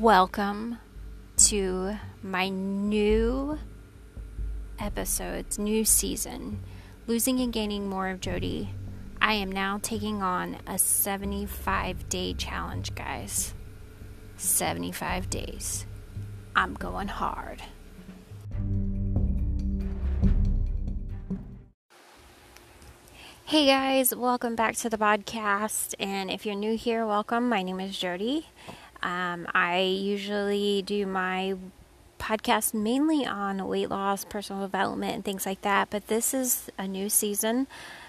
Welcome to my new episodes, new season, Losing and Gaining More of Jodie. I am now taking on a 75 day challenge, guys. 75 days. I'm going hard. Hey guys, welcome back to the podcast. And if you're new here, welcome. My name is Jodie. Um, I usually do my podcast mainly on weight loss, personal development, and things like that, but this is a new season.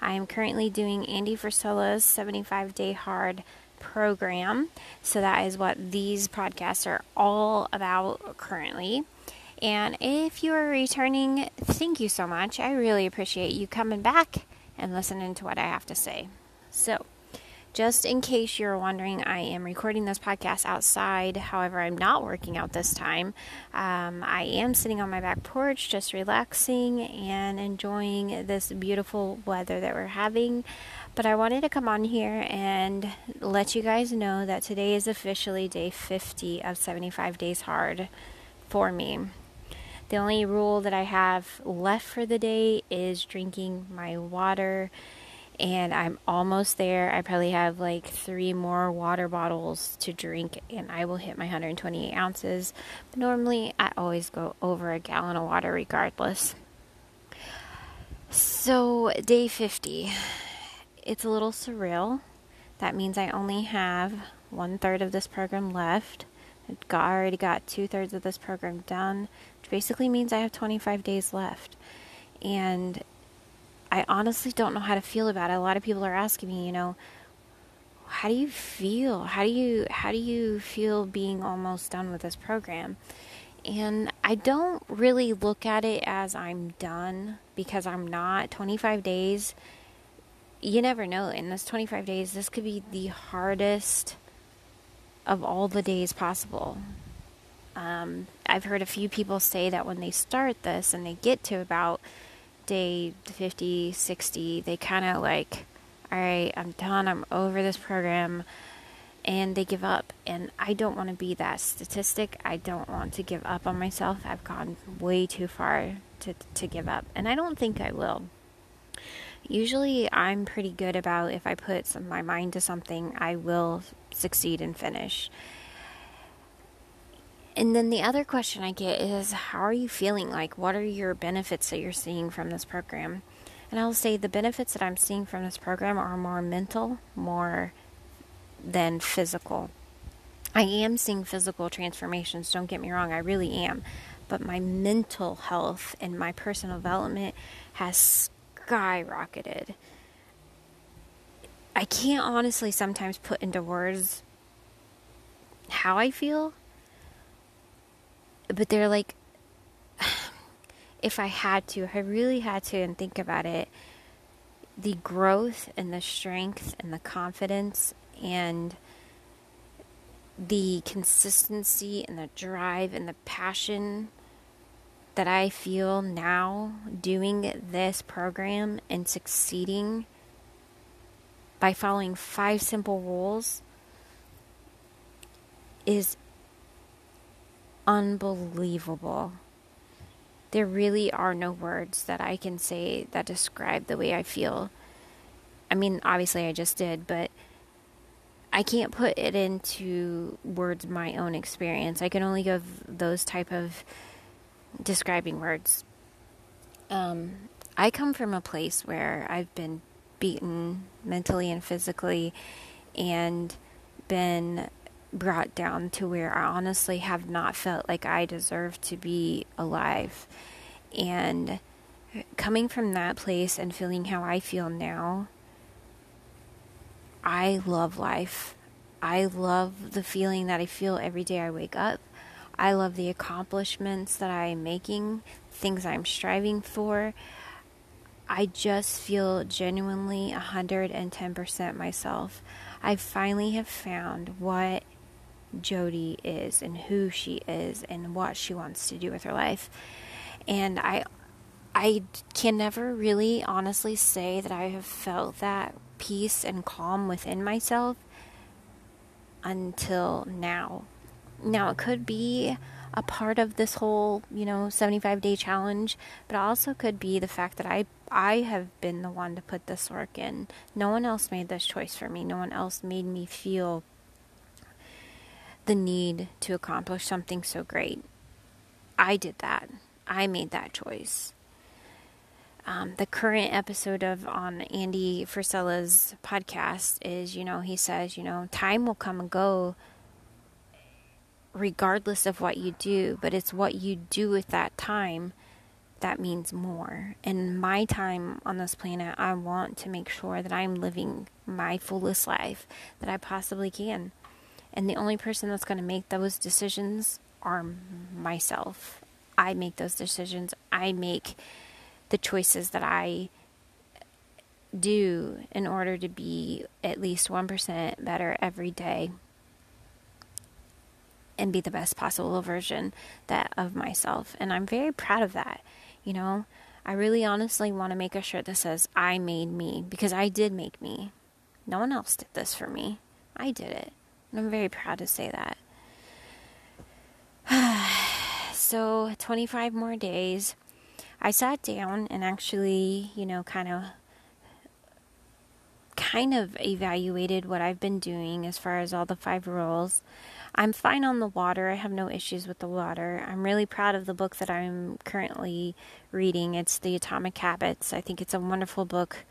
I am currently doing Andy Frisella's 75 Day Hard program. So that is what these podcasts are all about currently. And if you are returning, thank you so much. I really appreciate you coming back and listening to what I have to say. So, just in case you're wondering, I am recording this podcast outside. However, I'm not working out this time. Um, I am sitting on my back porch, just relaxing and enjoying this beautiful weather that we're having. But I wanted to come on here and let you guys know that today is officially day 50 of 75 Days Hard for me. The only rule that I have left for the day is drinking my water and I'm almost there. I probably have like three more water bottles to drink, and I will hit my 128 ounces. But normally, I always go over a gallon of water regardless. So, day 50, it's a little surreal. That means I only have one third of this program left. I already got two thirds of this program done, which basically means I have 25 days left. And I honestly don't know how to feel about it. A lot of people are asking me, you know, how do you feel? How do you how do you feel being almost done with this program? And I don't really look at it as I'm done because I'm not. 25 days you never know. In this 25 days, this could be the hardest of all the days possible. Um, I've heard a few people say that when they start this and they get to about day 50, 60, they kind of like, all right, I'm done, I'm over this program, and they give up. And I don't want to be that statistic. I don't want to give up on myself. I've gone way too far to, to give up, and I don't think I will. Usually, I'm pretty good about if I put some, my mind to something, I will succeed and finish. And then the other question I get is how are you feeling? Like, what are your benefits that you're seeing from this program? And I'll say the benefits that I'm seeing from this program are more mental, more than physical. I am seeing physical transformations, don't get me wrong, I really am. But my mental health and my personal development has skyrocketed. I can't honestly sometimes put into words how I feel but they're like if I had to, if I really had to and think about it, the growth and the strength and the confidence and the consistency and the drive and the passion that I feel now doing this program and succeeding by following five simple rules is unbelievable. There really are no words that I can say that describe the way I feel. I mean, obviously, I just did, but I can't put it into words my own experience. I can only give those type of describing words. Um, I come from a place where I've been beaten mentally and physically and been brought down to where I honestly have not felt like I deserve to be alive. And coming from that place and feeling how I feel now, I love life. I love the feeling that I feel every day I wake up. I love the accomplishments that I'm making, things I'm striving for. I just feel genuinely 110% myself. I finally have found what Jodie is and who she is and what she wants to do with her life. And I I can never really honestly say that I have felt that peace and calm within myself until now. Now, it could be a part of this whole, you know, 75 day challenge, but also could be the fact that I I have been the one to put this work in. No one else made this choice for me. No one else made me feel the need to accomplish something so great. I did that. I made that choice. Um, the current episode of on Andy Frisella's podcast is, you know, he says, you know, time will come and go regardless of what you do, but it's what you do with that time that means more. And my time on this planet, I want to make sure that I'm living my fullest life that I possibly can. And the only person that's going to make those decisions are myself. I make those decisions. I make the choices that I do in order to be at least 1% better every day and be the best possible version that of myself. And I'm very proud of that you know? I really honestly want to make a shirt that says I made me because I did make me. No one else did this for me. I did it and I'm very proud to say that so 25 more days I sat down and actually, you know, kind of kind of evaluated what I've been doing as far as all the five rules. I'm fine on the water. I have no issues with the water. I'm really proud of the book that I'm currently reading. It's The Atomic Habits. I think it's a wonderful book.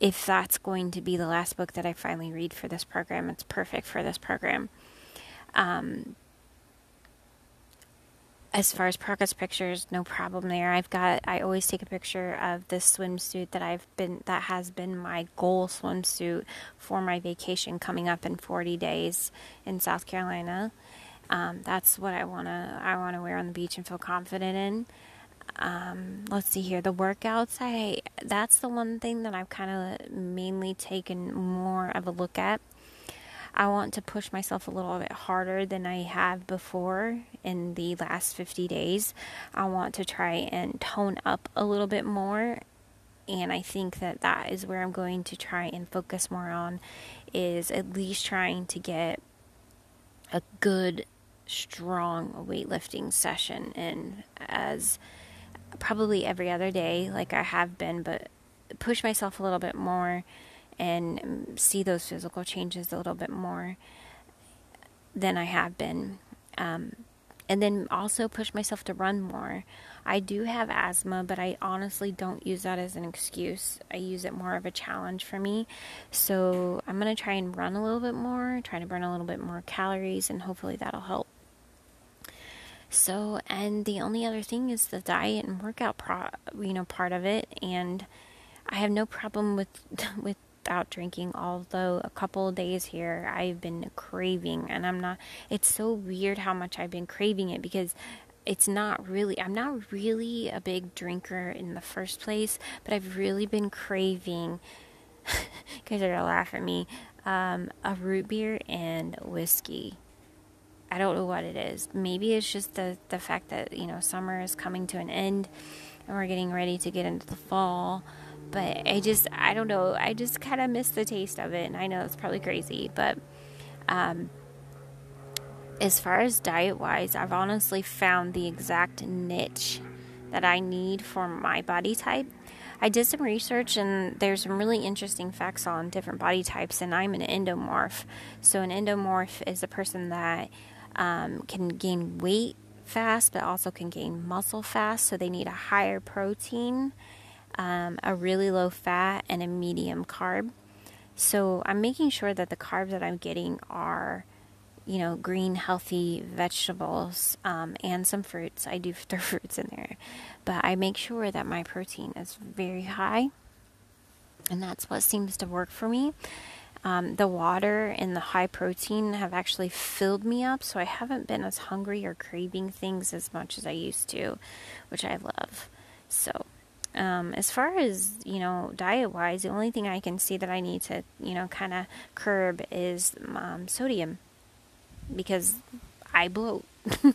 If that's going to be the last book that I finally read for this program, it's perfect for this program. Um, as far as progress pictures, no problem there. I've got I always take a picture of this swimsuit that I've been that has been my goal swimsuit for my vacation coming up in 40 days in South Carolina. Um, that's what I wanna I wanna wear on the beach and feel confident in. Um, let's see here the workouts. I that's the one thing that I've kind of mainly taken more of a look at. I want to push myself a little bit harder than I have before in the last 50 days. I want to try and tone up a little bit more. And I think that that is where I'm going to try and focus more on is at least trying to get a good, strong weightlifting session in as probably every other day, like I have been, but push myself a little bit more and see those physical changes a little bit more than I have been. Um, and then also push myself to run more. I do have asthma, but I honestly don't use that as an excuse. I use it more of a challenge for me. So I'm going to try and run a little bit more, try to burn a little bit more calories, and hopefully that'll help. So, and the only other thing is the diet and workout, pro, you know, part of it. And I have no problem with without drinking, although a couple of days here I've been craving, and I'm not. It's so weird how much I've been craving it because it's not really. I'm not really a big drinker in the first place, but I've really been craving. guys are gonna laugh at me. Um, a root beer and whiskey. I don't know what it is. Maybe it's just the the fact that you know summer is coming to an end, and we're getting ready to get into the fall. But I just I don't know. I just kind of miss the taste of it and I know it's probably crazy but um, as far as diet wise I've honestly found the exact niche that I need for my body type. I did some research and there's some really interesting facts on different body types and I'm an endomorph. So an endomorph is a person that um, can gain weight fast but also can gain muscle fast so they need a higher protein um, a really low fat, and a medium carb. So I'm making sure that the carbs that I'm getting are, you know, green, healthy vegetables um, and some fruits. I do throw fruits in there, but I make sure that my protein is very high, and that's what seems to work for me. Um, the water and the high protein have actually filled me up, so I haven't been as hungry or craving things as much as I used to, which I love. So um, as far as you know, diet wise, the only thing I can see that I need to you know kind of curb is um, sodium because I bloat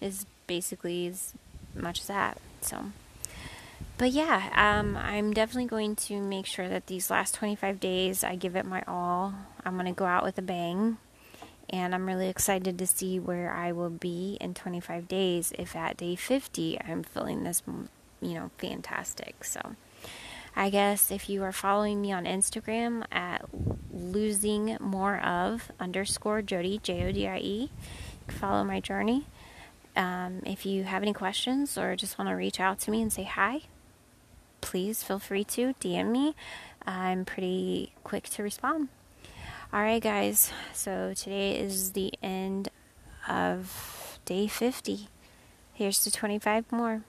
is basically as much as that. So, but yeah, um, I'm definitely going to make sure that these last 25 days I give it my all. I'm going to go out with a bang And I'm really excited to see where I will be in 25 days if at day 50 I'm feeling this, you know, fantastic. So I guess if you are following me on Instagram at losing more of underscore Jodie, J O D I E, follow my journey. Um, if you have any questions or just want to reach out to me and say hi, please feel free to DM me. I'm pretty quick to respond. All right, guys. So today is the end of day 50. Here's to 25 more.